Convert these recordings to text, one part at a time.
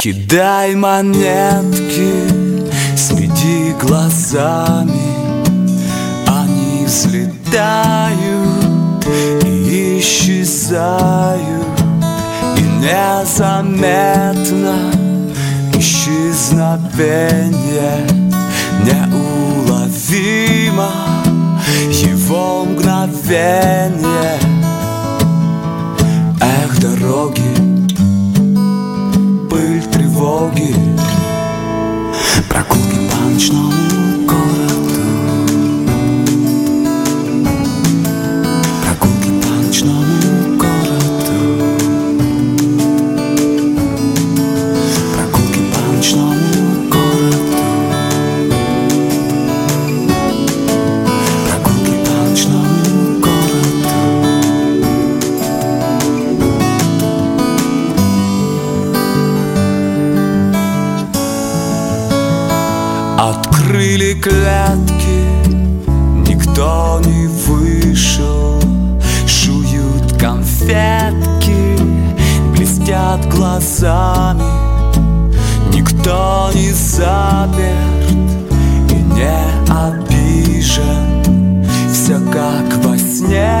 Кидай монетки среди глазами. Они взлетают и исчезают. И незаметно исчезновение Неуловимо. Его мгновение. Эх, дороги тревоги Прогулки по глазами. Никто не заперт и не обижен. Все как во сне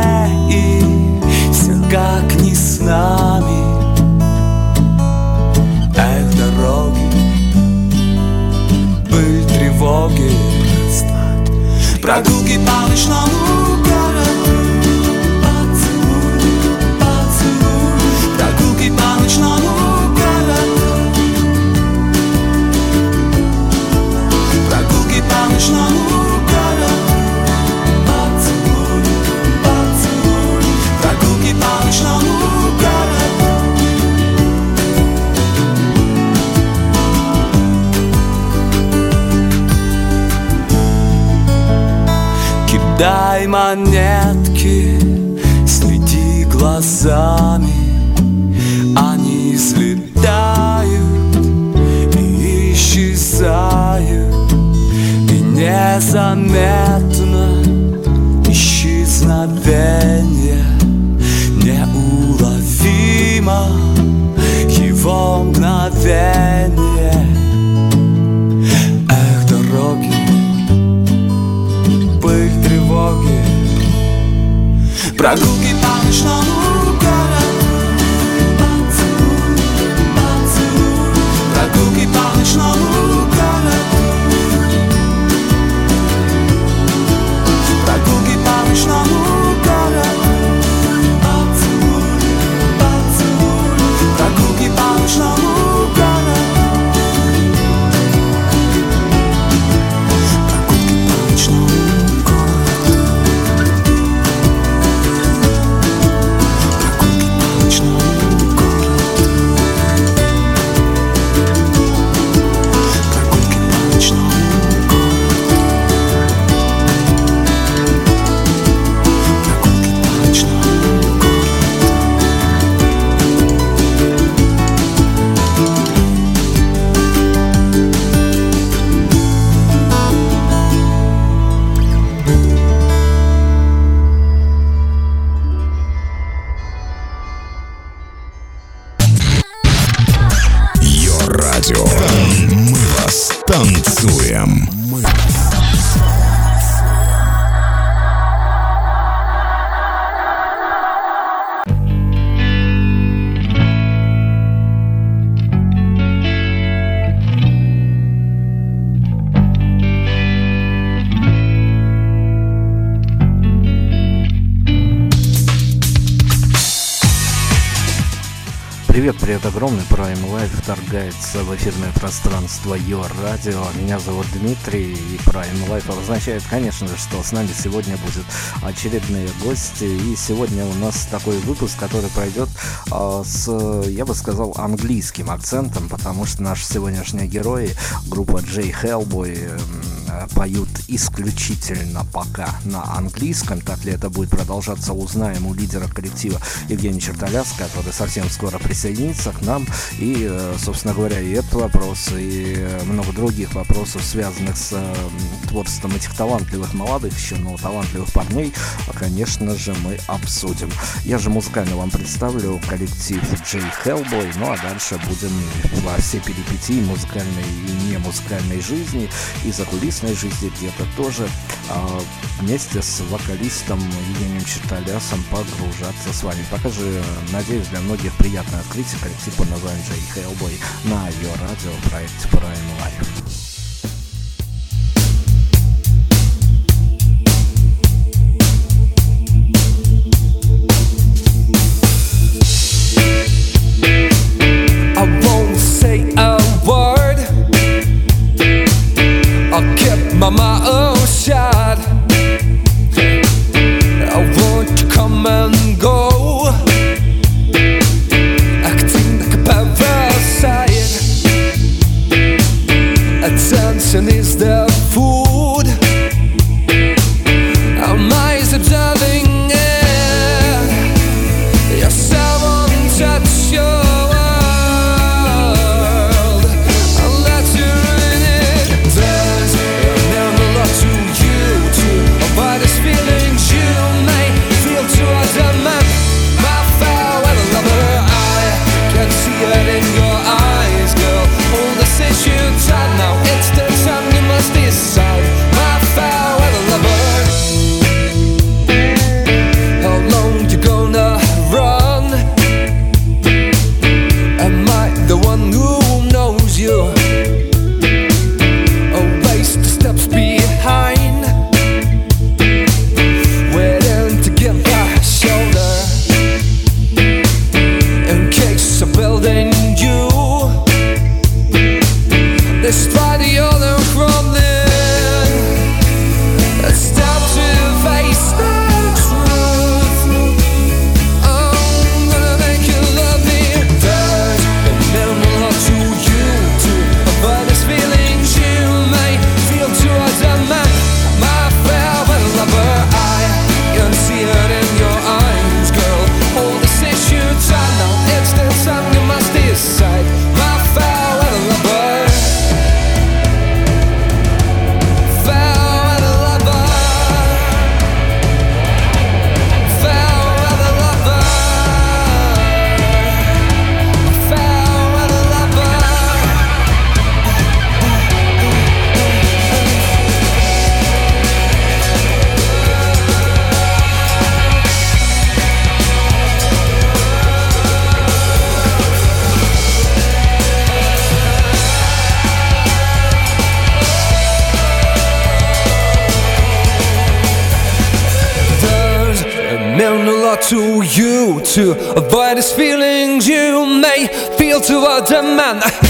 и все как не с нами. Эх, дороги. Пыль тревоги. Прогулки по ночному Кидай монетки, следи глазами. Они взлетают и исчезают. И незаметно огромный. Prime Life вторгается в эфирное пространство Йо Радио. Меня зовут Дмитрий, и Prime Life означает, конечно же, что с нами сегодня будут очередные гости. И сегодня у нас такой выпуск, который пройдет а, с, я бы сказал, английским акцентом, потому что наши сегодняшние герои, группа Джей Hellboy, поют исключительно пока на английском. Так ли это будет продолжаться, узнаем у лидера коллектива Евгения Чертоляс, который совсем скоро присоединится к нам. И, э, собственно говоря, и этот вопрос, и много других вопросов, связанных с творчеством этих талантливых молодых еще, но талантливых парней, конечно же, мы обсудим. Я же музыкально вам представлю коллектив Джей Хеллбой, ну а дальше будем во все перипетии музыкальной и не музыкальной жизни и закулисной жизни где-то тоже а, вместе с вокалистом Евгением Чертолясом погружаться с вами. Пока же, надеюсь, для многих приятное открытие коллектив под названием Джей Хеллбой на ее радио проекте Prime Life. 두어제만.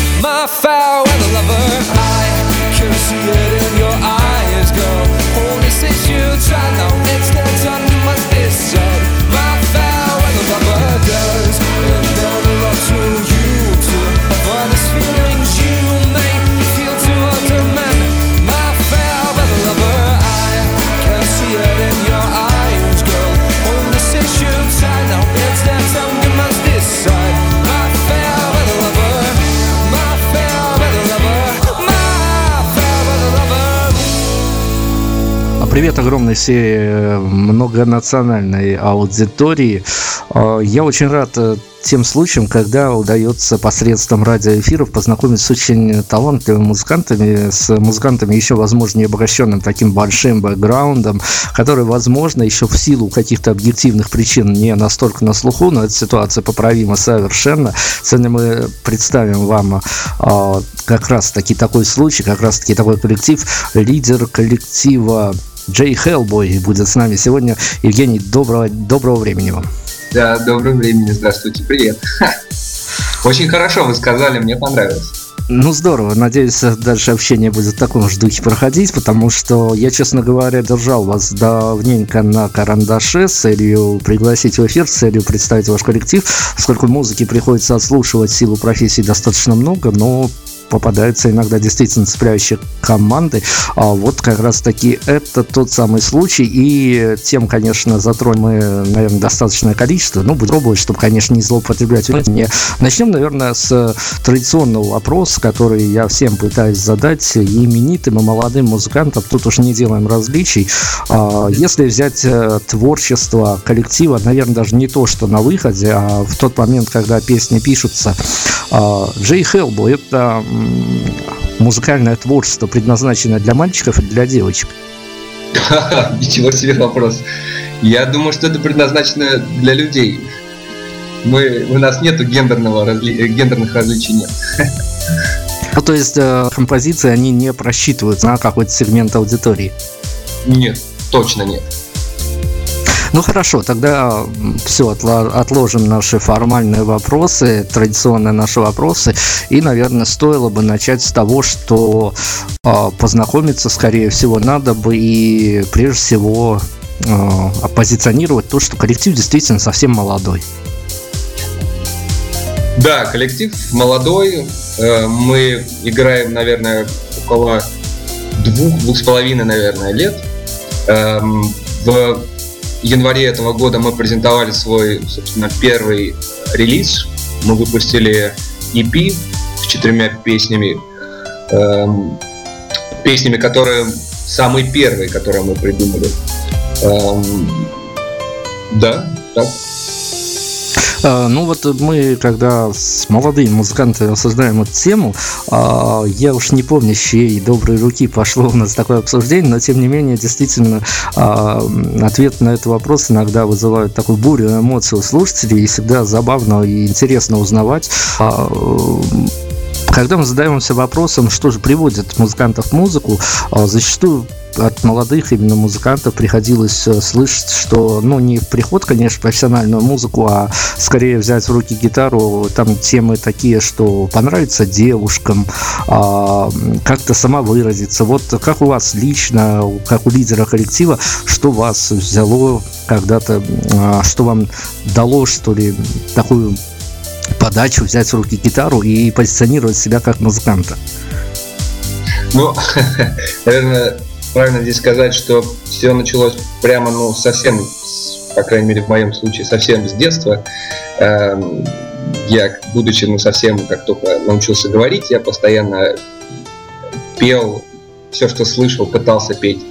Привет огромной всей э, многонациональной аудитории. Э, Я очень рад э, тем случаям, когда удается посредством радиоэфиров познакомиться с очень талантливыми музыкантами, с музыкантами еще, возможно, не обращенным таким большим бэкграундом, который, возможно, еще в силу каких-то объективных причин не настолько на слуху, но эта ситуация поправима совершенно. Сегодня мы представим вам а, как раз таки такой случай, как раз таки такой коллектив, лидер коллектива Джей Хеллбой будет с нами сегодня. Евгений, доброго, доброго времени вам. Да, доброго времени, здравствуйте, привет. Очень хорошо вы сказали, мне понравилось. Ну здорово, надеюсь, дальше общение будет в таком же духе проходить, потому что я, честно говоря, держал вас давненько на карандаше с целью пригласить в эфир, с целью представить ваш коллектив, поскольку музыки приходится отслушивать силу профессии достаточно много, но попадаются иногда действительно цепляющие команды. А вот как раз таки это тот самый случай. И тем, конечно, затронем мы, наверное, достаточное количество. Ну, буду пробовать, чтобы, конечно, не злоупотреблять. Не. Начнем, наверное, с традиционного вопроса, который я всем пытаюсь задать. Именитым и молодым музыкантам тут уж не делаем различий. А, если взять э, творчество коллектива, наверное, даже не то, что на выходе, а в тот момент, когда песни пишутся, а, Джей Хелбо – это музыкальное творчество, предназначенное для мальчиков и для девочек? Ничего себе вопрос. Я думаю, что это предназначено для людей. Мы, у нас нету гендерного разли, гендерных различий нет. Ну, то есть э, композиции, они не просчитываются на какой-то сегмент аудитории? Нет, точно нет. Ну хорошо, тогда все, отложим наши формальные вопросы, традиционные наши вопросы. И, наверное, стоило бы начать с того, что э, познакомиться, скорее всего, надо бы и прежде всего э, оппозиционировать то, что коллектив действительно совсем молодой. Да, коллектив молодой. Э, мы играем, наверное, около двух, двух с половиной, наверное, лет. Эм, в январе этого года мы презентовали свой, собственно, первый релиз. Мы выпустили EP с четырьмя песнями. Эм, песнями, которые самые первые, которые мы придумали. Эм, да, так. А, ну вот мы, когда с молодыми музыкантами осуждаем эту тему, а, я уж не помню, с чьей доброй руки пошло у нас такое обсуждение, но тем не менее, действительно, а, ответ на этот вопрос иногда вызывает такую бурю эмоций у слушателей, и всегда забавно и интересно узнавать, когда мы задаемся вопросом, что же приводит музыкантов в музыку, зачастую от молодых именно музыкантов приходилось э, слышать, что, ну, не приход, конечно, профессиональную музыку, а скорее взять в руки гитару, там темы такие, что понравится девушкам, а, как-то сама выразиться. Вот как у вас лично, как у лидера коллектива, что вас взяло когда-то, а, что вам дало, что ли, такую подачу, взять в руки гитару и позиционировать себя как музыканта? Ну, наверное, правильно здесь сказать, что все началось прямо, ну, совсем, по крайней мере, в моем случае, совсем с детства. Эм, я, будучи, ну, совсем, как только научился говорить, я постоянно пел все, что слышал, пытался петь.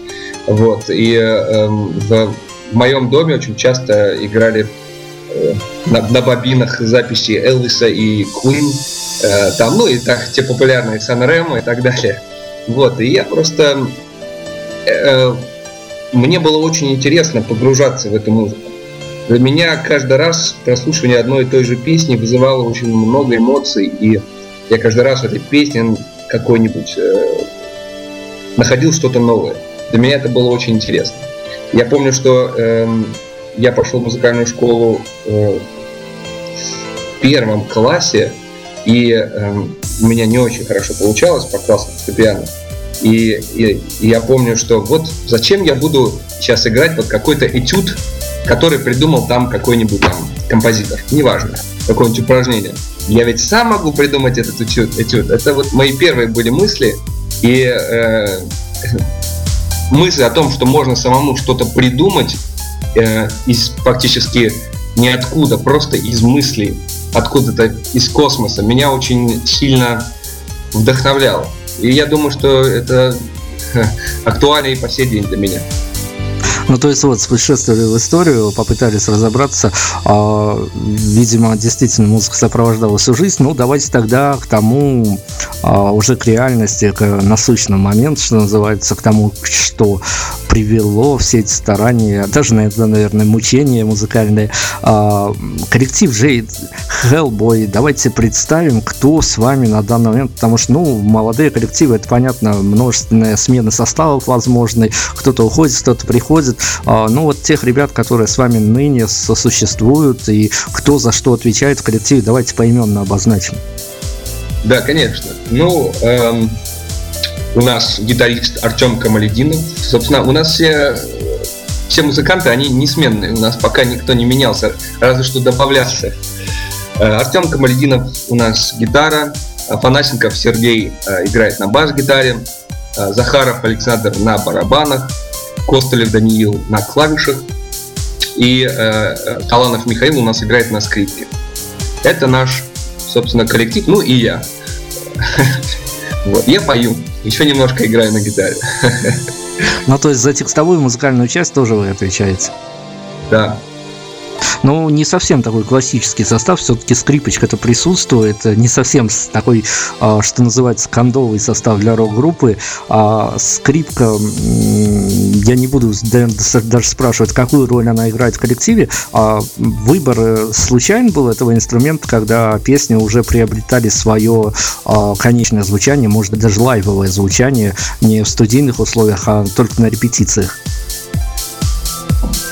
Вот. И э, в, моем доме очень часто играли на, на бобинах записи Элвиса и Куин, э, там, ну и так, те популярные Сан Ремо и так далее. Вот, и я просто Э, мне было очень интересно погружаться в эту музыку. Для меня каждый раз прослушивание одной и той же песни вызывало очень много эмоций, и я каждый раз в этой песне какой-нибудь э, находил что-то новое. Для меня это было очень интересно. Я помню, что э, я пошел в музыкальную школу э, в первом классе, и э, у меня не очень хорошо получалось по классу фортепиано. И, и, и я помню, что вот зачем я буду сейчас играть вот какой-то этюд, который придумал там какой-нибудь там композитор, неважно, какое-нибудь упражнение. Я ведь сам могу придумать этот этюд. этюд. Это вот мои первые были мысли, и э, мысль о том, что можно самому что-то придумать э, из фактически ниоткуда, просто из мыслей, откуда-то из космоса, меня очень сильно вдохновляло. И я думаю, что это актуально и по сей день для меня. Ну, то есть вот, путешествовали в историю, попытались разобраться. А, видимо, действительно, музыка сопровождала всю жизнь. Ну, давайте тогда к тому, а, уже к реальности, к насущному моменту, что называется, к тому, что привело все эти старания, даже, наверное, мучения музыкальные. А, коллектив же Hellboy, давайте представим, кто с вами на данный момент, потому что, ну, молодые коллективы, это понятно, множественные смены составов возможны, кто-то уходит, кто-то приходит. А, ну, вот тех ребят, которые с вами ныне сосуществуют, и кто за что отвечает в коллективе, давайте поименно обозначим. Да, конечно. Ну, эм, у нас гитарист Артем Камалединов. Собственно, у нас все, все музыканты, они несменные. У нас пока никто не менялся, разве что добавлялся. Э, Артем Камалединов у нас гитара, Афанасенков Сергей играет на бас-гитаре, Захаров Александр на барабанах, Костылев Даниил на клавишах и Таланов Михаил у нас играет на скрипке. Это наш, собственно, коллектив, ну и я. Я пою, еще немножко играю на гитаре. Ну, то есть за текстовую музыкальную часть тоже вы отвечаете? Да, ну, не совсем такой классический состав, все-таки скрипочка-то присутствует, не совсем такой, а, что называется, кондовый состав для рок-группы, а скрипка, я не буду даже спрашивать, какую роль она играет в коллективе, а выбор э, случайен был этого инструмента, когда песни уже приобретали свое а, конечное звучание, может даже лайвовое звучание, не в студийных условиях, а только на репетициях.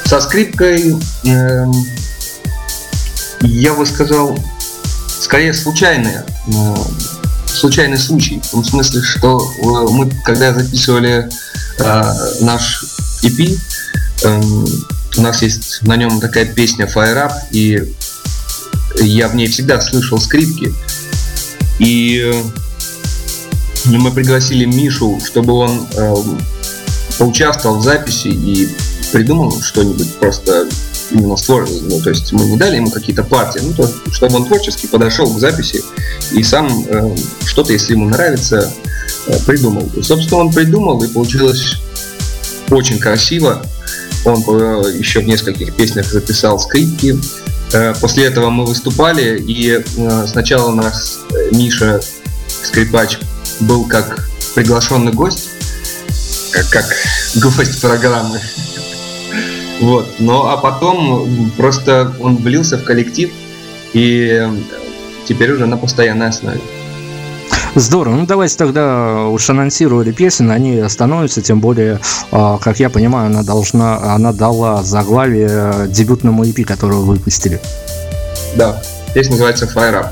Со скрипкой, э, я бы сказал, скорее случайные, э, случайный случай. В том смысле, что э, мы, когда записывали э, наш EP, э, у нас есть на нем такая песня Fire Up, и я в ней всегда слышал скрипки. И э, мы пригласили Мишу, чтобы он э, поучаствовал в записи и придумал что-нибудь просто именно сложное. Ну, то есть мы не дали ему какие-то партии, ну, то, чтобы он творчески подошел к записи и сам э, что-то, если ему нравится, э, придумал. И, собственно, он придумал, и получилось очень красиво. Он э, еще в нескольких песнях записал скрипки. Э, после этого мы выступали, и э, сначала нас э, Миша, скрипач, был как приглашенный гость, как, как гость программы. Вот. Ну а потом просто он влился в коллектив и теперь уже на постоянной основе. Здорово. Ну, давайте тогда уж анонсировали песен, они становятся, тем более, а, как я понимаю, она должна, она дала заглавие дебютному EP, который вы выпустили. Да, песня называется Fire Up.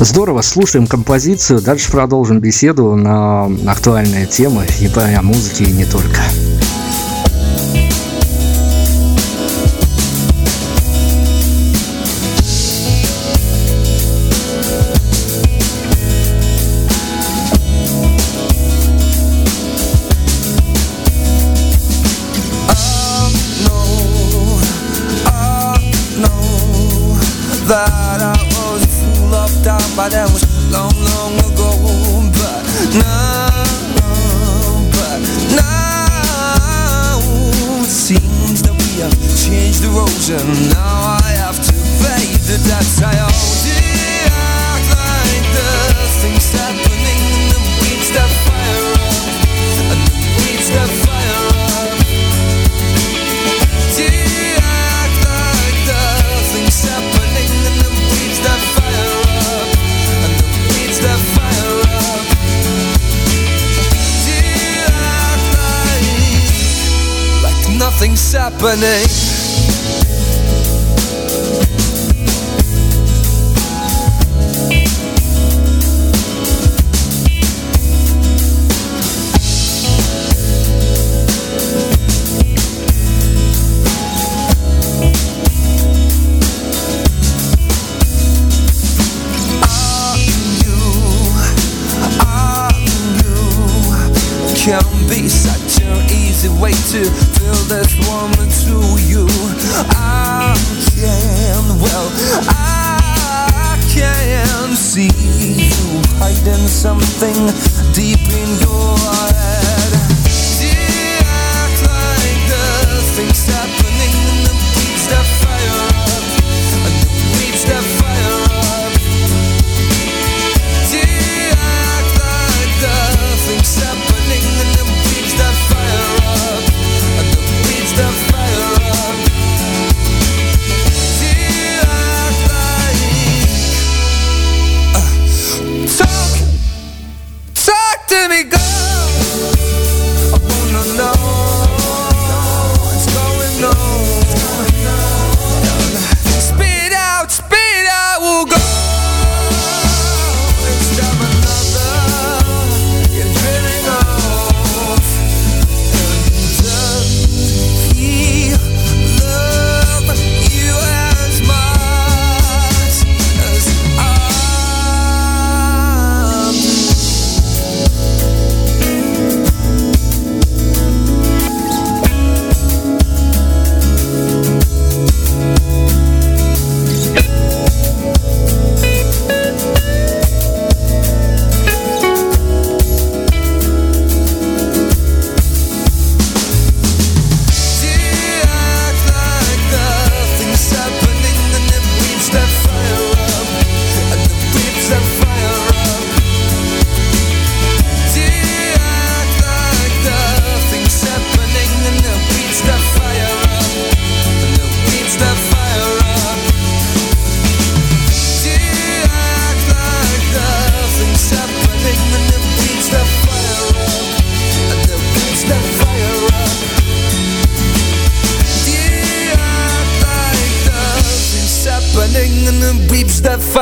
Здорово, слушаем композицию, дальше продолжим беседу на актуальные темы и по музыке, и не только.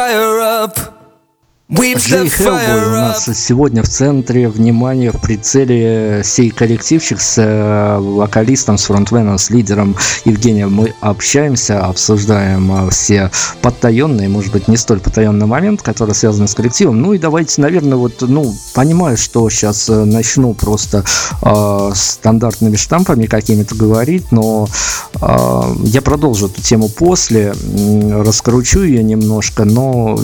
fire up. Джей Хеллбой у нас сегодня в центре внимания, в прицеле сей коллективчик с э, вокалистом, с фронтменом, с лидером Евгением. Мы общаемся, обсуждаем э, все потаенные, может быть, не столь потаенный момент, который связан с коллективом. Ну и давайте, наверное, вот, ну, понимаю, что сейчас э, начну просто э, стандартными штампами какими-то говорить, но э, я продолжу эту тему после, раскручу ее немножко, но,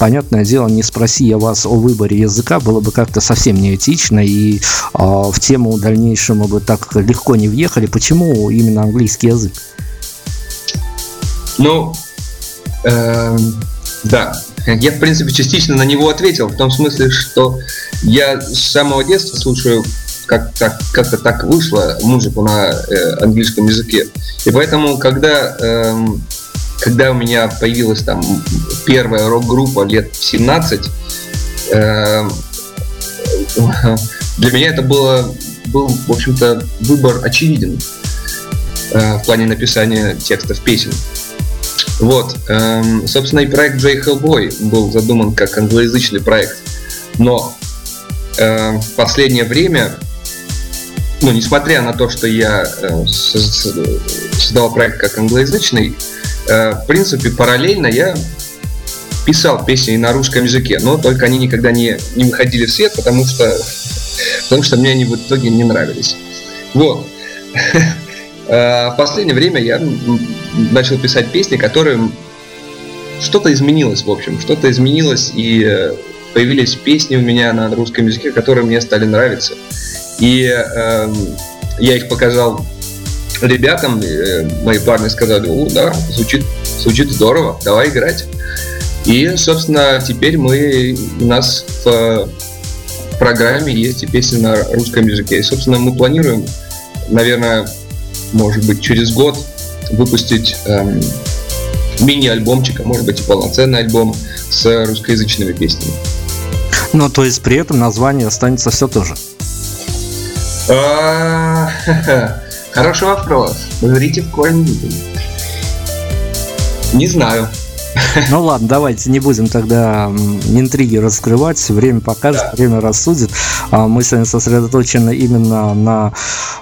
понятное дело, не спроси я вас о выборе языка, было бы как-то совсем неэтично, и э, в тему дальнейшему бы так легко не въехали. Почему именно английский язык? Ну, э, да, я, в принципе, частично на него ответил, в том смысле, что я с самого детства слушаю как так, как-то так вышло музыку на э, английском языке. И поэтому, когда э, когда у меня появилась там первая рок-группа лет в 17, э, для меня это было, был, в общем-то, выбор очевиден э, в плане написания текстов песен. Вот, э, собственно, и проект Джей Hellboy был задуман как англоязычный проект, но э, в последнее время, ну, несмотря на то, что я э, создавал проект как англоязычный, в принципе, параллельно я писал песни на русском языке, но только они никогда не, не выходили в свет, потому что, потому что мне они в итоге не нравились. Вот. Э, в последнее время я начал писать песни, которые что-то изменилось, в общем, что-то изменилось, и э, появились песни у меня на русском языке, которые мне стали нравиться. И э, я их показал ребятам, э, мои парни сказали, о, да, звучит, звучит здорово, давай играть. И, собственно, теперь мы, у нас в программе есть и песни на русском языке. И, собственно, мы планируем, наверное, может быть, через год выпустить эм, мини-альбомчик, а может быть и полноценный альбом с русскоязычными песнями. Ну, то есть при этом название останется все то же. Хороший вопрос. Говорите в корень Не знаю. Ну ладно, давайте не будем тогда интриги раскрывать. Время покажет, да. время рассудит. А, мы с вами сосредоточены именно на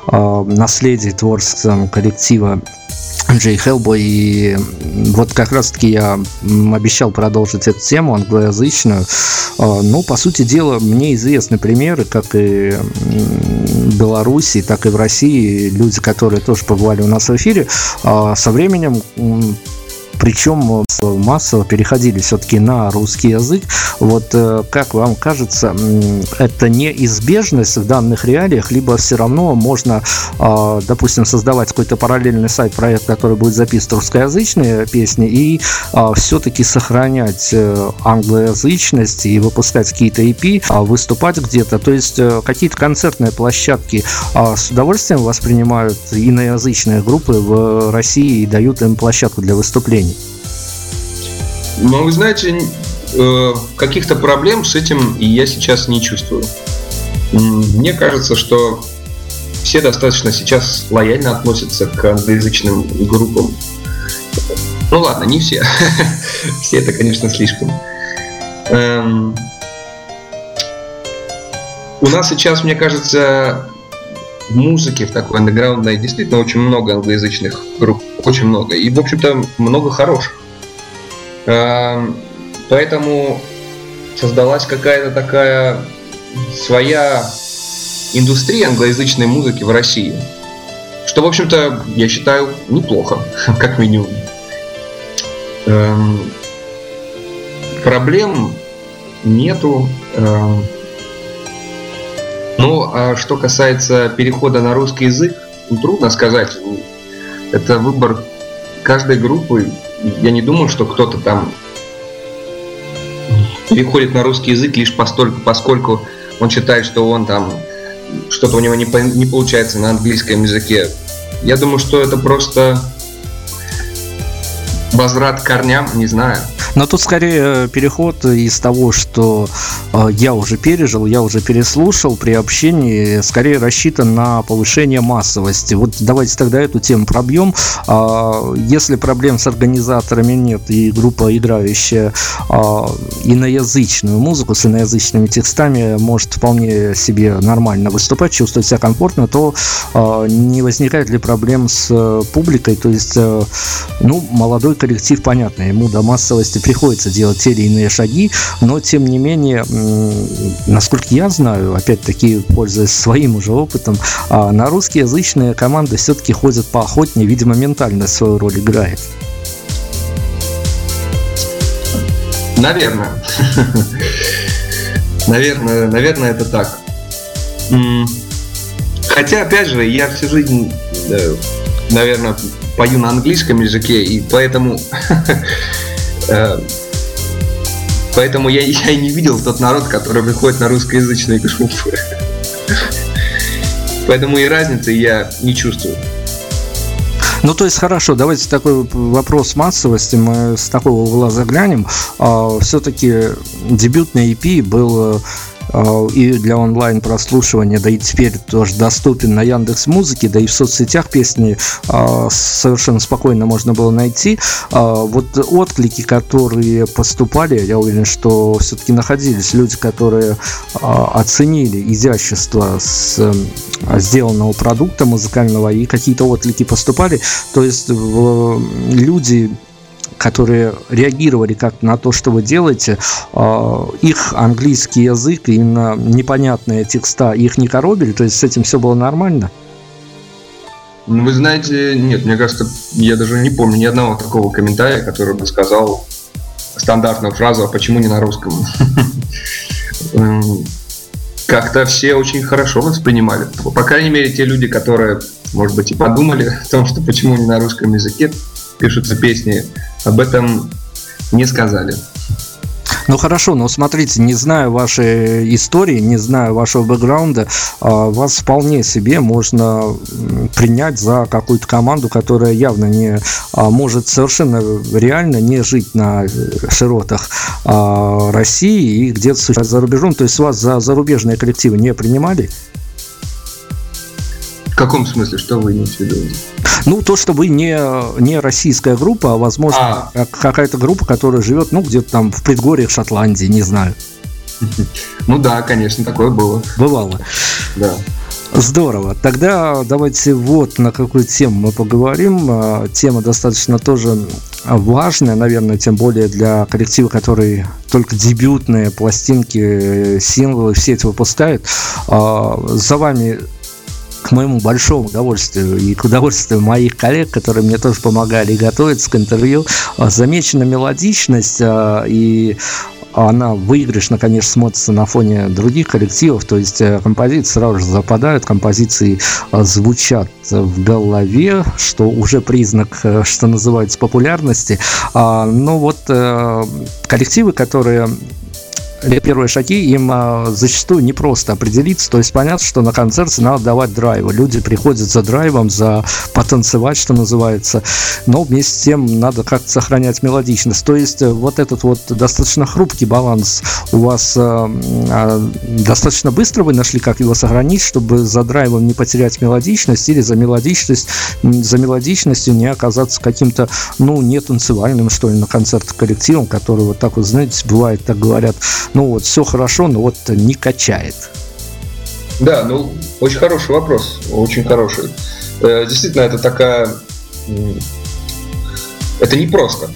а, наследии творческого коллектива Джей Хелбой. И вот как раз-таки я обещал продолжить эту тему англоязычную. А, ну, по сути дела, мне известны примеры, как и Беларуси, так и в России, люди, которые тоже побывали у нас в эфире, а, со временем причем массово переходили все-таки на русский язык. Вот э, как вам кажется, это неизбежность в данных реалиях, либо все равно можно, а, допустим, создавать какой-то параллельный сайт-проект, который будет записывать русскоязычные песни, и а, все-таки сохранять э, англоязычность и выпускать какие-то EP, а выступать где-то. То есть э, какие-то концертные площадки с удовольствием воспринимают иноязычные группы в России и дают им площадку для выступлений. Но вы знаете, э, каких-то проблем с этим я сейчас не чувствую. Мне кажется, что все достаточно сейчас лояльно относятся к англоязычным группам. Ну ладно, не все. все это, конечно, слишком. Эм... У нас сейчас, мне кажется, в музыке, в такой андеграундной, действительно очень много англоязычных групп. Очень много. И, в общем-то, много хороших. Эм, поэтому создалась какая-то такая своя индустрия англоязычной музыки в России. Что, в общем-то, я считаю неплохо, как минимум. Эм, проблем нету. Эм, ну, а что касается перехода на русский язык, трудно сказать. Это выбор каждой группы я не думаю, что кто-то там переходит на русский язык лишь постольку, поскольку он считает, что он там что-то у него не, не получается на английском языке. Я думаю, что это просто Возврат к корням, не знаю. Но тут скорее э, переход из того, что э, я уже пережил, я уже переслушал при общении, скорее рассчитан на повышение массовости. Вот давайте тогда эту тему пробьем. Э, если проблем с организаторами нет и группа, играющая э, иноязычную музыку с иноязычными текстами, может вполне себе нормально выступать, чувствовать себя комфортно, то э, не возникает ли проблем с э, публикой? То есть, ну, молодой коллектив, понятно, ему до массовости приходится делать те или иные шаги, но тем не менее, насколько я знаю, опять-таки, пользуясь своим уже опытом, а, на русскоязычные команды все-таки ходят поохотнее, видимо, ментально свою роль играет. Наверное. Наверное, наверное, это так. Хотя, опять же, я всю жизнь, э, наверное, пою на английском языке, и поэтому Э, поэтому я, я и не видел тот народ, который выходит на русскоязычные группы. Поэтому и разницы я не чувствую. Ну, то есть, хорошо, давайте такой вопрос массовости, мы с такого угла заглянем. А, все-таки дебютный EP был Э, и для онлайн прослушивания, да и теперь тоже доступен на Яндекс Музыке, да и в соцсетях песни э, совершенно спокойно можно было найти. Э, вот отклики, которые поступали, я уверен, что все-таки находились люди, которые оценили изящество с сделанного продукта музыкального и какие-то отклики поступали. То есть люди которые реагировали как на то, что вы делаете, а, их английский язык, именно непонятные текста, их не коробили, то есть с этим все было нормально? Ну, вы знаете, нет, мне кажется, я даже не помню ни одного такого комментария, который бы сказал стандартную фразу «А почему не на русском?» Как-то все очень хорошо воспринимали. По крайней мере, те люди, которые, может быть, и подумали о том, что почему не на русском языке пишутся песни об этом не сказали. Ну хорошо, но смотрите, не знаю вашей истории, не знаю вашего бэкграунда, а, вас вполне себе можно принять за какую-то команду, которая явно не а, может совершенно реально не жить на э, широтах а, России и где-то за рубежом. То есть вас за зарубежные коллективы не принимали? В каком смысле? Что вы имеете в виду? Ну, то, что вы не, не российская группа, а, возможно, а. какая-то группа, которая живет, ну, где-то там в предгорьях Шотландии, не знаю. Ну да, конечно, такое было. Бывало. Да. Здорово. Тогда давайте вот на какую тему мы поговорим. А, тема достаточно тоже важная, наверное, тем более для коллектива, который только дебютные пластинки, синглы все это выпускают. А, за вами к моему большому удовольствию и к удовольствию моих коллег, которые мне тоже помогали готовиться к интервью, а, замечена мелодичность а, и она выигрышно, конечно, смотрится на фоне других коллективов, то есть э, композиции сразу же западают, композиции а, звучат в голове, что уже признак, э, что называется, популярности. Но вот э, коллективы, которые первые шаги им а, зачастую не просто определиться. То есть понятно, что на концерте надо давать драйва. Люди приходят за драйвом, за потанцевать, что называется. Но вместе с тем надо как-то сохранять мелодичность. То есть э, вот этот вот достаточно хрупкий баланс у вас а, а, достаточно быстро вы нашли, как его сохранить, чтобы за драйвом не потерять мелодичность или за мелодичность, за мелодичностью не оказаться каким-то, ну, не танцевальным, что ли, на концерт коллективом, который вот так вот, знаете, бывает, так говорят, ну вот все хорошо, но вот не качает? Да, ну очень хороший вопрос, очень хороший. Э, действительно, это такая, это непросто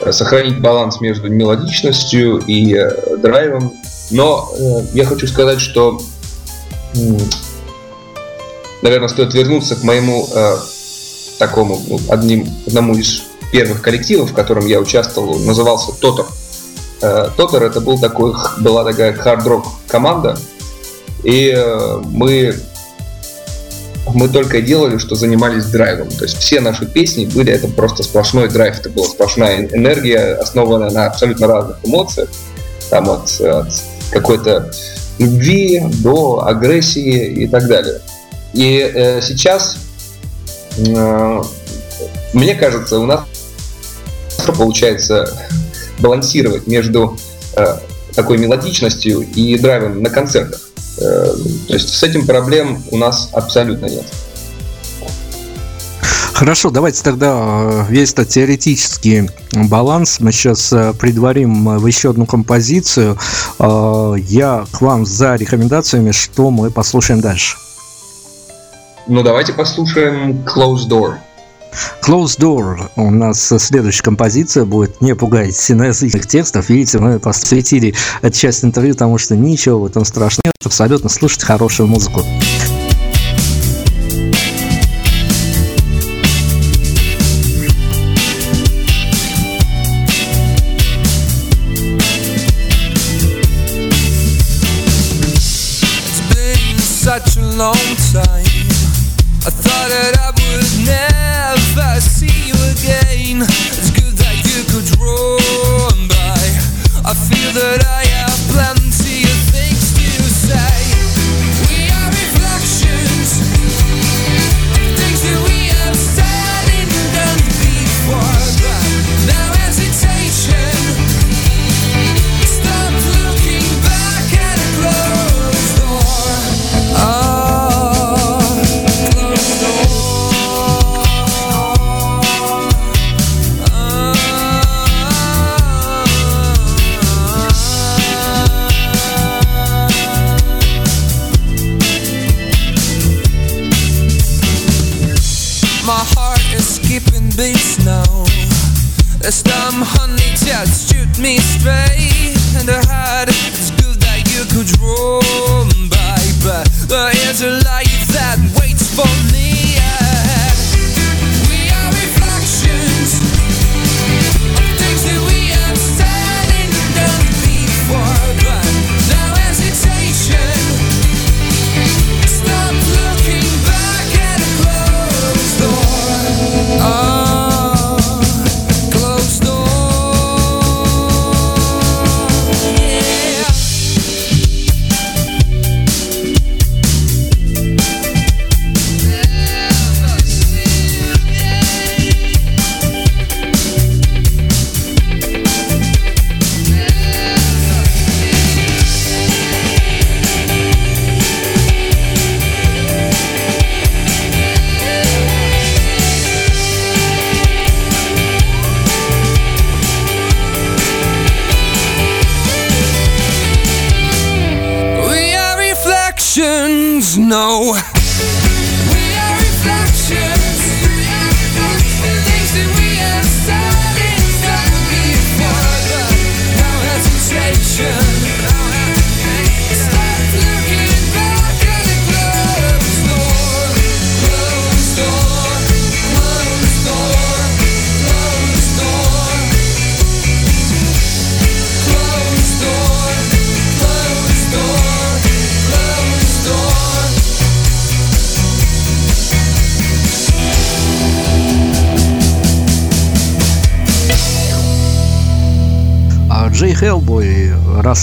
э, сохранить баланс между мелодичностью и э, драйвом. Но я хочу сказать, что, наверное, стоит вернуться к моему такому ну, одним, одному из первых коллективов, в котором я участвовал, назывался Тотор. Э, Тотер это был такой, была такая хард-рок команда, и э, мы мы только делали, что занимались драйвом. То есть все наши песни были это просто сплошной драйв, это была сплошная энергия, основанная на абсолютно разных эмоциях, там от, от какой-то любви до агрессии и так далее. И э, сейчас, э, мне кажется, у нас получается балансировать между э, такой мелодичностью и драйвом на концертах. Э, то есть с этим проблем у нас абсолютно нет. Хорошо, давайте тогда э, весь этот теоретический баланс мы сейчас э, предварим в еще одну композицию. Я к вам за рекомендациями, что мы послушаем дальше. Ну, давайте послушаем Close Door. Close Door. У нас следующая композиция будет «Не пугать синоязычных текстов». Видите, мы посвятили эту часть интервью, потому что ничего в этом страшного. Абсолютно слушать хорошую музыку.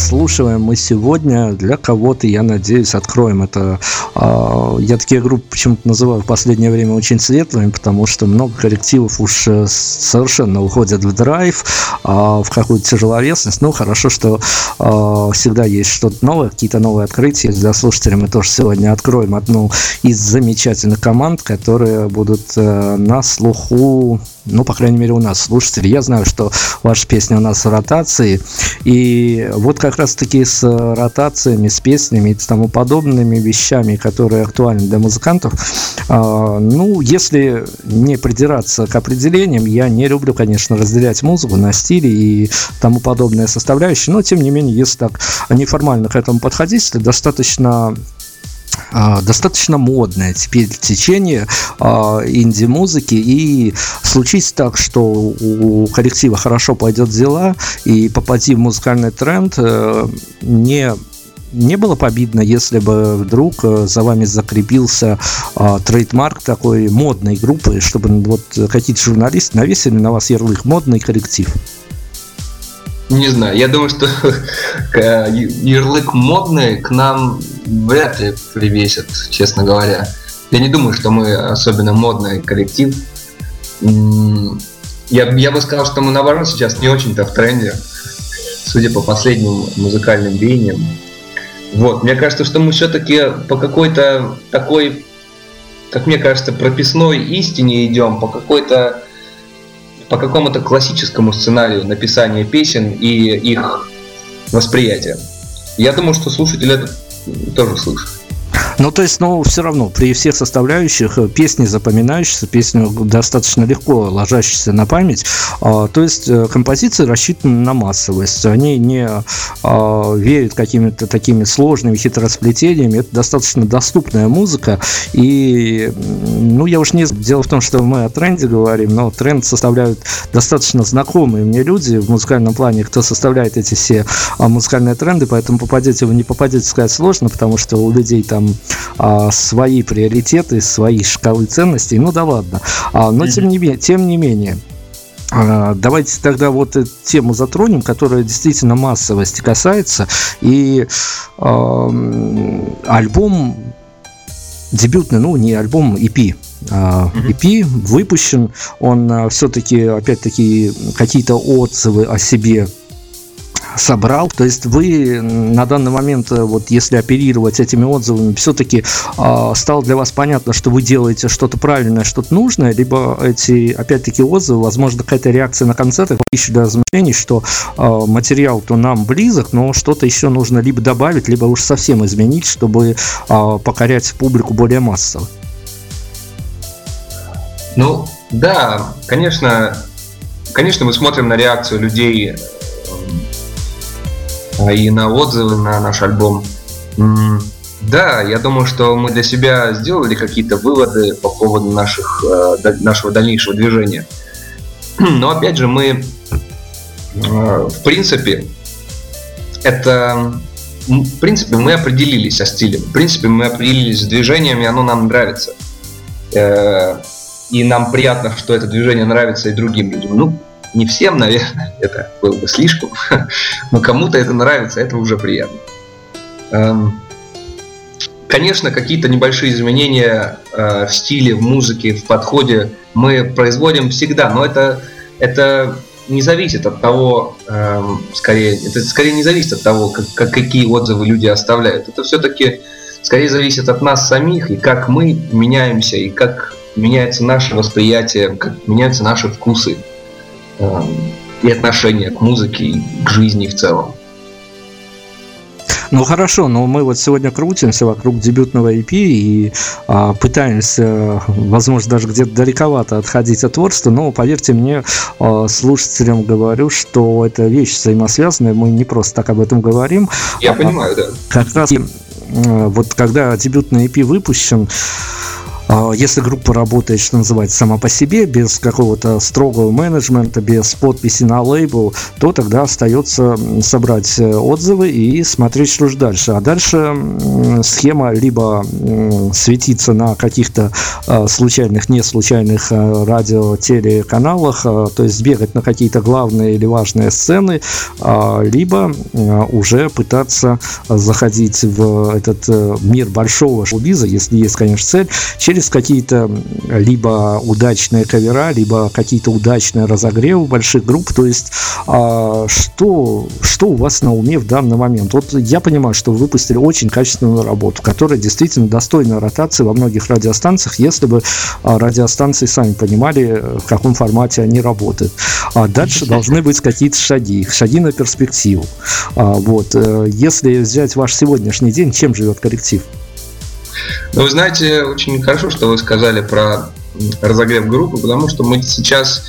Расслушиваем мы сегодня. Для кого-то, я надеюсь, откроем это. А, я такие группы почему-то называю в последнее время очень светлыми, потому что много коллективов уж э, совершенно уходят в драйв, а, в какую-то тяжеловесность. Ну, хорошо, что а, всегда есть что-то новое, какие-то новые открытия. Для слушателей мы тоже сегодня откроем одну из замечательных команд, которые будут э, на слуху ну, по крайней мере, у нас слушатели. Я знаю, что ваша песня у нас в ротации. И вот как раз-таки с ротациями, с песнями и тому подобными вещами, которые актуальны для музыкантов, а, ну, если не придираться к определениям, я не люблю, конечно, разделять музыку на стили и тому подобное составляющие, но, тем не менее, если так неформально к этому подходить, то достаточно достаточно модное теперь течение а, инди-музыки и случится так, что у коллектива хорошо пойдет дела и попади в музыкальный тренд э, не не было бы обидно, если бы вдруг э, за вами закрепился а, трейдмарк такой модной группы, чтобы вот какие-то журналисты навесили на вас ярлык модный коллектив? Не знаю, я думаю, что ярлык модный к нам вряд ли привесят, честно говоря. Я не думаю, что мы особенно модный коллектив. я, я бы сказал, что мы наоборот сейчас не очень-то в тренде, судя по последним музыкальным веяниям. Вот, мне кажется, что мы все-таки по какой-то такой, как мне кажется, прописной истине идем, по какой-то по какому-то классическому сценарию написания песен и их восприятия. Я думаю, что слушатель это тоже слышит. Ну, то есть, ну, все равно, при всех составляющих э, песни запоминающиеся, песни достаточно легко ложащиеся на память. А, то есть, э, композиции рассчитаны на массовость. Они не а, верят какими-то такими сложными хитросплетениями. Это достаточно доступная музыка. И, ну, я уж не... Дело в том, что мы о тренде говорим, но тренд составляют достаточно знакомые мне люди в музыкальном плане, кто составляет эти все а, музыкальные тренды, поэтому попадете вы не попадете, сказать сложно, потому что у людей там а, свои приоритеты, свои шкалы ценностей. Ну да ладно. А, но тем не, тем не менее, а, Давайте тогда вот эту тему затронем, которая действительно массовости касается. И э, альбом дебютный, ну не альбом, EP. EP выпущен, он все-таки, опять-таки, какие-то отзывы о себе собрал. То есть вы на данный момент, э, вот если оперировать этими отзывами, все-таки э, стало для вас понятно, что вы делаете что-то правильное, что-то нужное, либо эти, опять-таки, отзывы, возможно, какая-то реакция на концертах, еще для размышлений, что э, материал-то нам близок, но что-то еще нужно либо добавить, либо уж совсем изменить, чтобы э, покорять публику более массово. Ну, да, конечно, конечно, мы смотрим на реакцию людей а, и на отзывы на наш альбом. Да, я думаю, что мы для себя сделали какие-то выводы по поводу наших, э, нашего дальнейшего движения. Но опять же, мы, э, в принципе, это в принципе, мы определились со стилем. В принципе, мы определились с движением, и оно нам нравится. Э, и нам приятно, что это движение нравится и другим людям. Ну, не всем, наверное, это было бы слишком, но кому-то это нравится, это уже приятно. Эм, конечно, какие-то небольшие изменения э, в стиле, в музыке, в подходе мы производим всегда, но это, это не зависит от того, эм, скорее, это скорее не зависит от того, как, как, какие отзывы люди оставляют. Это все-таки скорее зависит от нас самих и как мы меняемся, и как меняется наше восприятие, как меняются наши вкусы. Эм, и отношение к музыке, и к жизни в целом. Ну хорошо, но мы вот сегодня крутимся вокруг дебютного EP и а, пытаемся, возможно, даже где-то далековато отходить от творчества, но поверьте мне, а, слушателям говорю, что это вещь взаимосвязанная, мы не просто так об этом говорим. Я а, понимаю, да. Как раз вот когда дебютный EP выпущен, если группа работает, что называется, сама по себе, без какого-то строгого менеджмента, без подписи на лейбл, то тогда остается собрать э, отзывы и смотреть, что же дальше. А дальше схема либо светиться на каких-то а, случайных, не случайных а, радио, телеканалах, то есть бегать на какие-то главные или важные сцены, либо уже пытаться заходить в этот э, мир большого шоу-биза, если есть, конечно, цель, через через какие-то либо удачные кавера, либо какие-то удачные разогревы больших групп. То есть, а, что, что у вас на уме в данный момент? Вот я понимаю, что вы выпустили очень качественную работу, которая действительно достойна ротации во многих радиостанциях, если бы а, радиостанции сами понимали, в каком формате они работают. А дальше должны быть какие-то шаги, шаги на перспективу. А, вот. Э, если взять ваш сегодняшний день, чем живет коллектив? Но вы знаете, очень хорошо, что вы сказали про разогрев группы, потому что мы сейчас,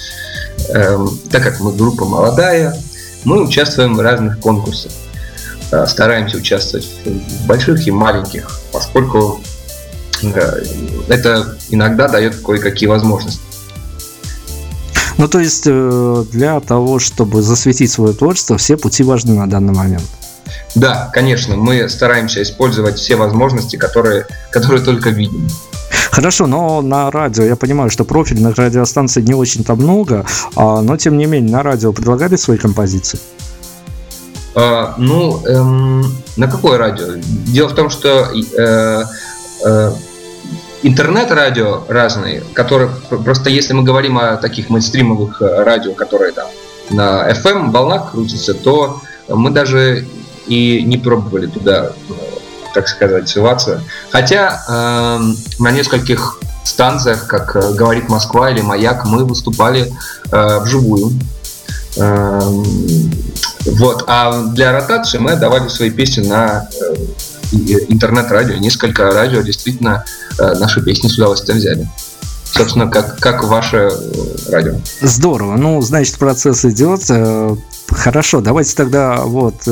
эм, так как мы группа молодая, мы участвуем в разных конкурсах. Э, стараемся участвовать в больших и маленьких, поскольку э, это иногда дает кое-какие возможности. Ну, то есть э, для того, чтобы засветить свое творчество, все пути важны на данный момент. Да, конечно, мы стараемся использовать все возможности, которые, которые только видим. Хорошо, но на радио, я понимаю, что профильных радиостанций не очень-то много, а, но тем не менее на радио предлагали свои композиции? А, ну, эм, на какое радио? Дело в том, что э, э, интернет-радио разные, которые просто если мы говорим о таких мейнстримовых э, радио, которые там на FM волнах крутятся, то мы даже и не пробовали туда, так сказать, ссылаться. Хотя э, на нескольких станциях, как э, говорит Москва или Маяк, мы выступали э, вживую. Э, вот. А для ротации мы давали свои песни на э, интернет-радио. Несколько радио действительно э, наши песни с удовольствием взяли. Собственно, как, как ваше э, радио. Здорово. Ну, значит, процесс идет. Э, хорошо, давайте тогда вот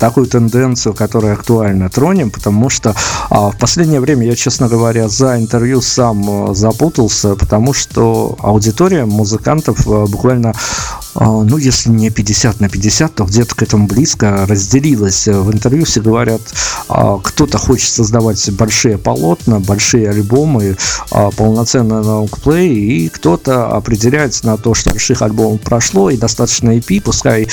такую тенденцию, которая актуальна, тронем, потому что а, в последнее время я, честно говоря, за интервью сам запутался, потому что аудитория музыкантов буквально а, ну, если не 50 на 50, то где-то к этому близко разделилась. В интервью все говорят, а, кто-то хочет создавать большие полотна, большие альбомы, а, полноценный лонгплей, и кто-то определяется на то, что больших альбомов прошло, и достаточно EP, пускай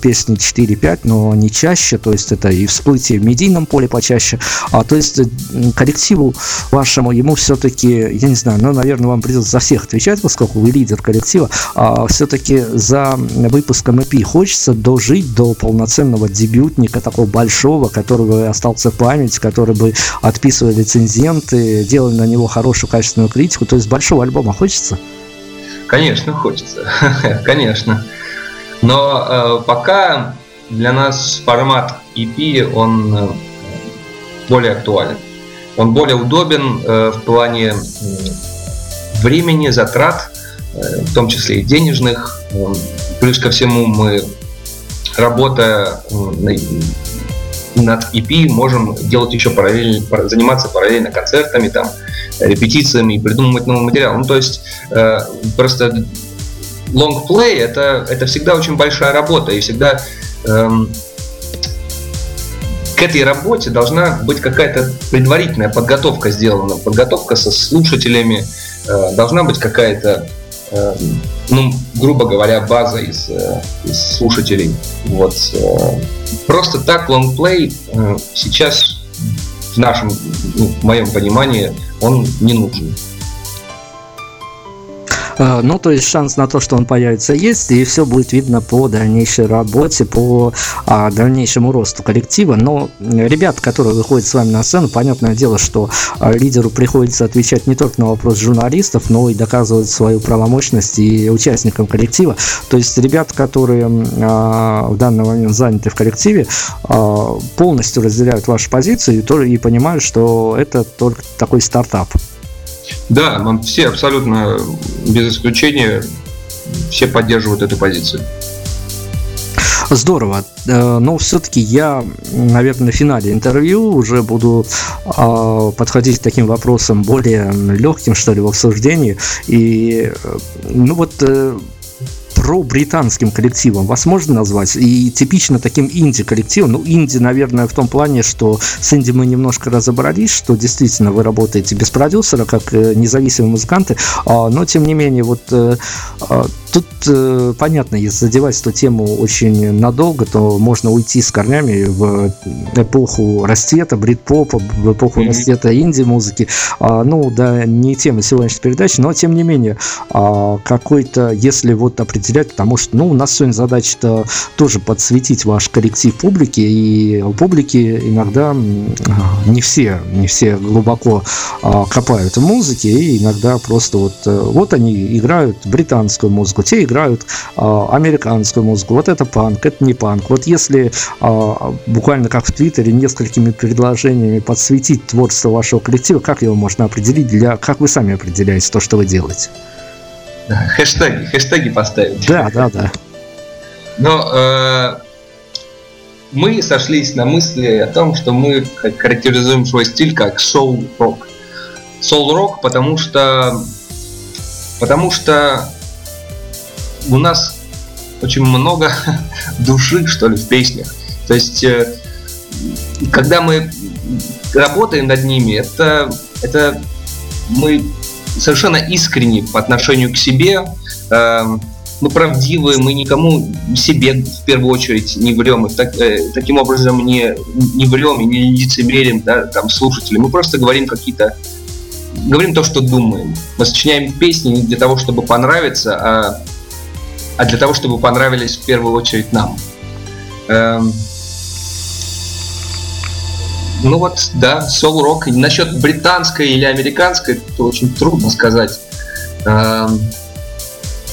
песни 4-5, но не чаще, то есть это и всплытие в медийном поле почаще. То есть коллективу вашему, ему все-таки, я не знаю, ну, наверное, вам придется за всех отвечать, поскольку вы лидер коллектива, все-таки за выпуском EP. Хочется дожить до полноценного дебютника, такого большого, который бы остался в память, который бы отписывали рецензенты, делали на него хорошую качественную критику. То есть большого альбома хочется? Конечно, хочется. Конечно. Но э, пока для нас формат EP, он э, более актуален. Он более удобен э, в плане э, времени, затрат, в том числе и денежных. Плюс ко всему мы, работая над EP, можем делать еще параллельно, заниматься параллельно концертами, там, репетициями и придумывать новый материал. Ну, то есть э, просто лонгплей это, это всегда очень большая работа, и всегда эм, к этой работе должна быть какая-то предварительная подготовка сделана, подготовка со слушателями, э, должна быть какая-то Эм, ну, грубо говоря, база из, э, из слушателей. Вот. Э, просто так лонгплей э, сейчас в нашем, ну, в моем понимании, он не нужен. Э, ну, то есть шанс на то, что он появится, есть, и все будет видно по дальнейшей работе, по а, дальнейшему росту коллектива. Но ребят, которые выходят с вами на сцену, понятное дело, что а, лидеру приходится отвечать не только на вопрос журналистов, но и доказывать свою правомощность и участникам коллектива. То есть ребят, которые а, в данный момент заняты в коллективе, полностью разделяют вашу позицию и понимают, что это только такой стартап. Да, нам все абсолютно без исключения все поддерживают эту позицию. Здорово. Э, но все-таки я, наверное, на финале интервью уже буду а, подходить к таким вопросам более легким, что ли, в обсуждении. И, э, ну вот, про британским коллективом вас можно назвать? И типично таким инди-коллективом. Ну, инди, наверное, в том плане, что с инди мы немножко разобрались, что действительно вы работаете без продюсера, как э, независимые музыканты, а, но, тем не менее, вот э, а, Тут э, понятно, если задевать эту тему очень надолго, то можно уйти с корнями в эпоху расцвета брит-попа, в эпоху mm-hmm. расцвета инди-музыки. А, ну, да, не тема сегодняшней передачи, но тем не менее, а, какой-то, если вот определять, потому что, ну, у нас сегодня задача-то тоже подсветить ваш коллектив публике, и у публики иногда не все, не все глубоко а, копают в музыке, и иногда просто вот, э, вот они играют британскую музыку, те играют а, американскую музыку. Вот это панк, это не панк. Вот если а, буквально как в Твиттере несколькими предложениями подсветить творчество вашего коллектива, как его можно определить, для, как вы сами определяете то, что вы делаете? Хэштеги, хэштеги поставить. Да, да, да. Но э, мы сошлись на мысли о том, что мы характеризуем свой стиль как соул-рок. Соул-рок, потому что потому что у нас очень много души, что ли, в песнях. То есть, э, когда мы работаем над ними, это, это мы совершенно искренни по отношению к себе, э, мы правдивы, мы никому себе в первую очередь не врем, и так, э, таким образом не, не врем и не лицемерим да, там, слушателям. Мы просто говорим какие-то говорим то, что думаем. Мы сочиняем песни не для того, чтобы понравиться, а, а для того, чтобы понравились в первую очередь нам. Эм, ну вот, да, сол-рок. Насчет британской или американской, это очень трудно сказать. Эм,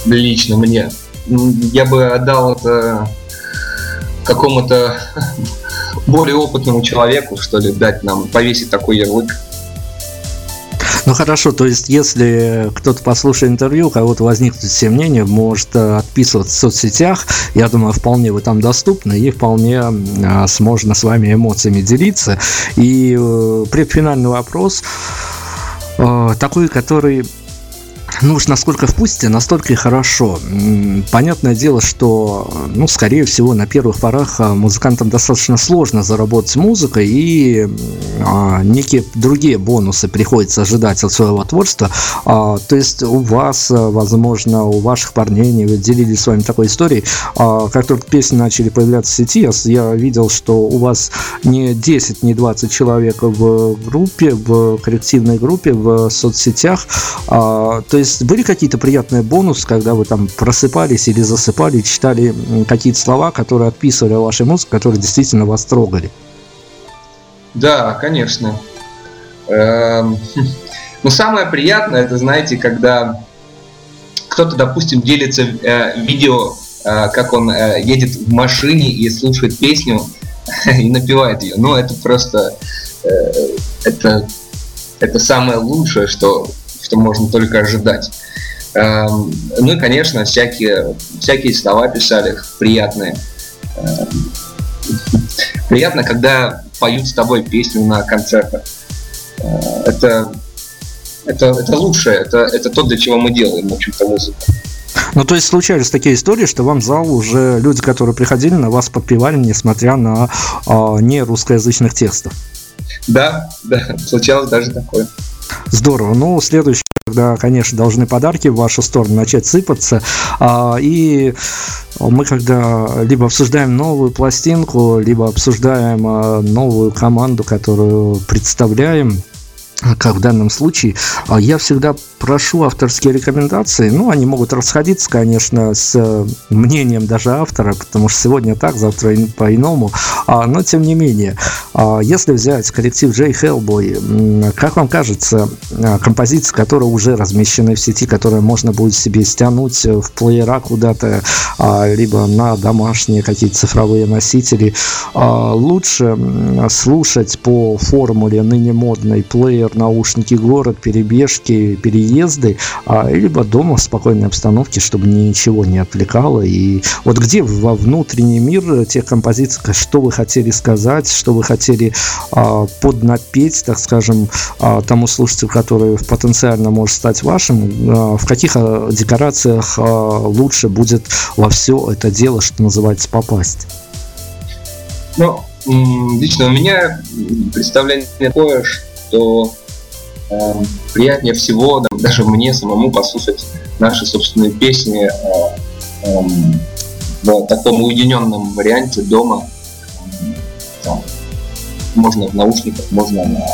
лично мне. Я бы отдал это какому-то более опытному человеку, что ли, дать нам, повесить такой ярлык. Ну хорошо, то есть если кто-то послушает интервью, у кого-то возникнут все мнения, может э, отписываться в соцсетях, я думаю, вполне вы там доступны и вполне а, сможно с вами эмоциями делиться. И э, предфинальный вопрос э, такой, который ну уж насколько впустите, настолько и хорошо. Понятное дело, что, ну, скорее всего, на первых порах а, музыкантам достаточно сложно заработать музыкой, и а, некие другие бонусы приходится ожидать от своего творчества. А, то есть у вас, а, возможно, у ваших парней, не делились с вами такой историей, а, как только песни начали появляться в сети, я, я видел, что у вас не 10, не 20 человек в группе, в коллективной группе, в соцсетях. А, то есть были какие-то приятные бонусы, когда вы там просыпались или засыпали, читали какие-то слова, которые отписывали вашей музыке, которые действительно вас трогали? Да, конечно. Эм, но самое приятное, это, знаете, когда кто-то, допустим, делится э, видео, э, как он э, едет в машине и слушает песню и напевает ее. Ну, это просто... Это, это самое лучшее, что что можно только ожидать. Эм, ну и, конечно, всякие, всякие слова писали приятные. Эм, приятно, когда поют с тобой песню на концертах. Э, это, это, это лучшее, это, это то, для чего мы делаем, в общем-то, музыку. Ну, то есть случались такие истории, что вам зал уже люди, которые приходили, на вас подпевали, несмотря на э, не русскоязычных текстов. Да, да, случалось даже такое. Здорово. Ну, следующий, когда, конечно, должны подарки в вашу сторону начать сыпаться. А, и мы когда либо обсуждаем новую пластинку, либо обсуждаем а, новую команду, которую представляем, как в данном случае, а, я всегда прошу авторские рекомендации. Ну, они могут расходиться, конечно, с э, мнением даже автора, потому что сегодня так, завтра по-иному. А, но, тем не менее, а, если взять коллектив Джей Хеллбой, как вам кажется, композиции, которые уже размещены в сети, которые можно будет себе стянуть в плеера куда-то, либо на домашние какие-то цифровые носители, лучше слушать по формуле ныне модной плеер наушники город, перебежки, переезды, а, либо дома в спокойной обстановке, чтобы ничего не отвлекало. И вот где во внутренний мир тех композиций, что вы хотели сказать, что вы хотели а, поднапеть, так скажем, а, тому слушателю, который потенциально может стать вашим, а, в каких а, декорациях а, лучше будет во все это дело, что называется, попасть? Ну, лично у меня представление такое, что э, приятнее всего да, даже мне самому послушать наши собственные песни э, э, в таком уединенном варианте дома. Можно в наушниках, можно на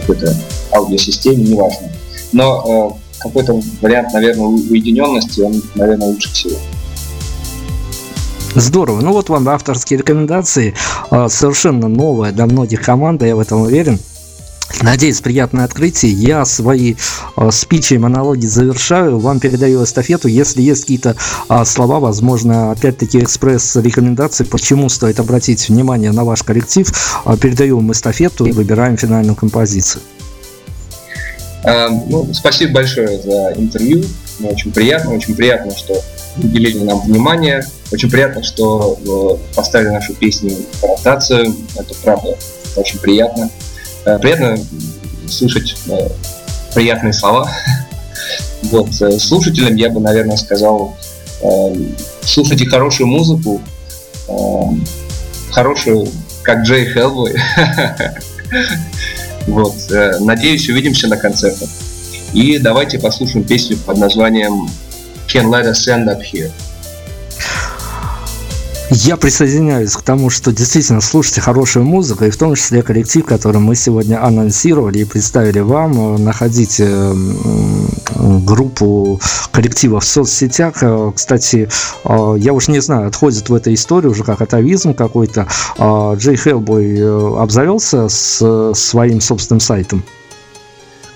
какой-то аудиосистеме, неважно. Но э, какой-то вариант, наверное, уединенности, он, наверное, лучше всего. Здорово. Ну вот вам авторские рекомендации. Совершенно новая для многих команда, я в этом уверен. Надеюсь, приятное открытие. Я свои э, спичи и монологи завершаю. Вам передаю эстафету. Если есть какие-то э, слова, возможно, опять-таки экспресс-рекомендации, почему стоит обратить внимание на ваш коллектив, э, передаю вам эстафету и выбираем финальную композицию. Э, ну, спасибо большое за интервью. Мне очень приятно, очень приятно, что уделили нам внимание. Очень приятно, что э, поставили нашу песню в ротацию. Это правда очень приятно. Э, приятно слышать э, приятные слова. Вот, э, слушателям я бы, наверное, сказал, слушайте хорошую музыку, хорошую, как Джей Хеллбой. Вот, надеюсь, увидимся на концертах. И давайте послушаем песню под названием Can Let Us End Up Here. Я присоединяюсь к тому, что действительно слушайте хорошую музыку, и в том числе коллектив, который мы сегодня анонсировали и представили вам. Находите группу коллектива в соцсетях. Э, кстати, э, я уж не знаю, отходит в эту историю уже как атовизм какой-то. А Джей Хеллбой э, обзавелся с своим собственным сайтом.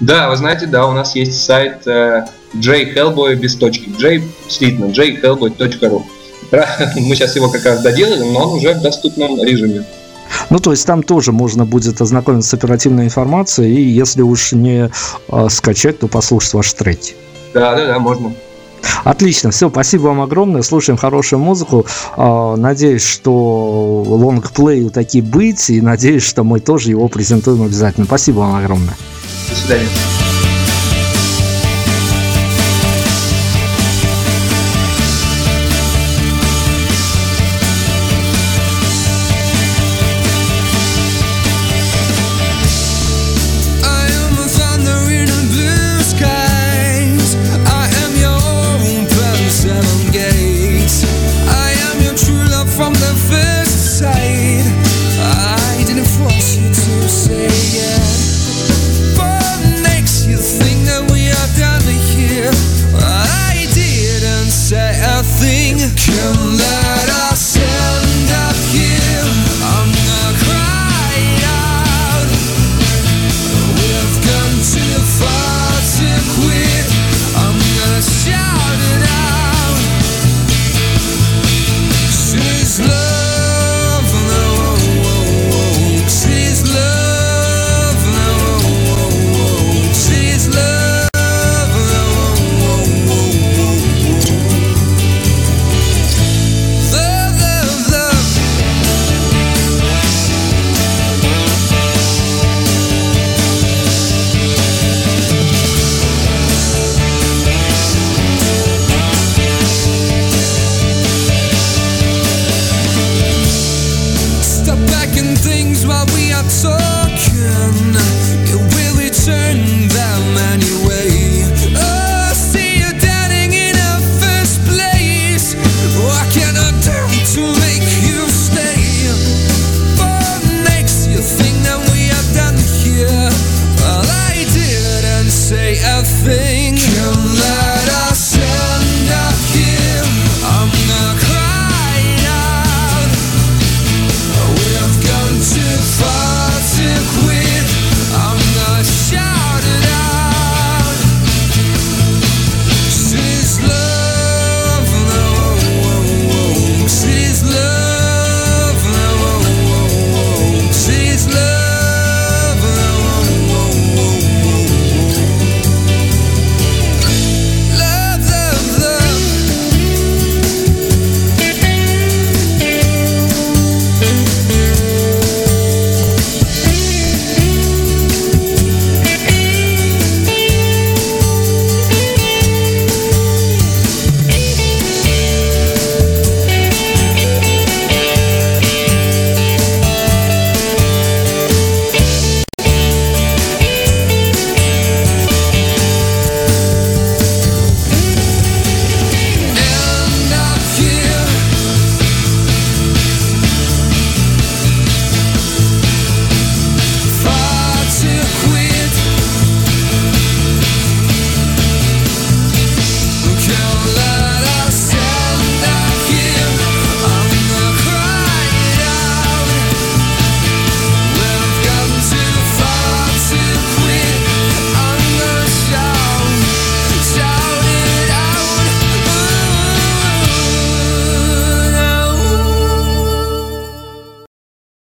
Да, вы знаете, да, у нас есть сайт J Hellboy без точки. J, действительно, jhellboy.ru. Мы сейчас его как раз доделали, но он уже в доступном режиме. Ну, то есть там тоже можно будет ознакомиться с оперативной информацией, и если уж не э, скачать, то послушать ваши треки. Да, да, да, можно. Отлично, все, спасибо вам огромное, слушаем хорошую музыку, э, надеюсь, что лонгплею таки быть, и надеюсь, что мы тоже его презентуем обязательно. Спасибо вам огромное. До свидания.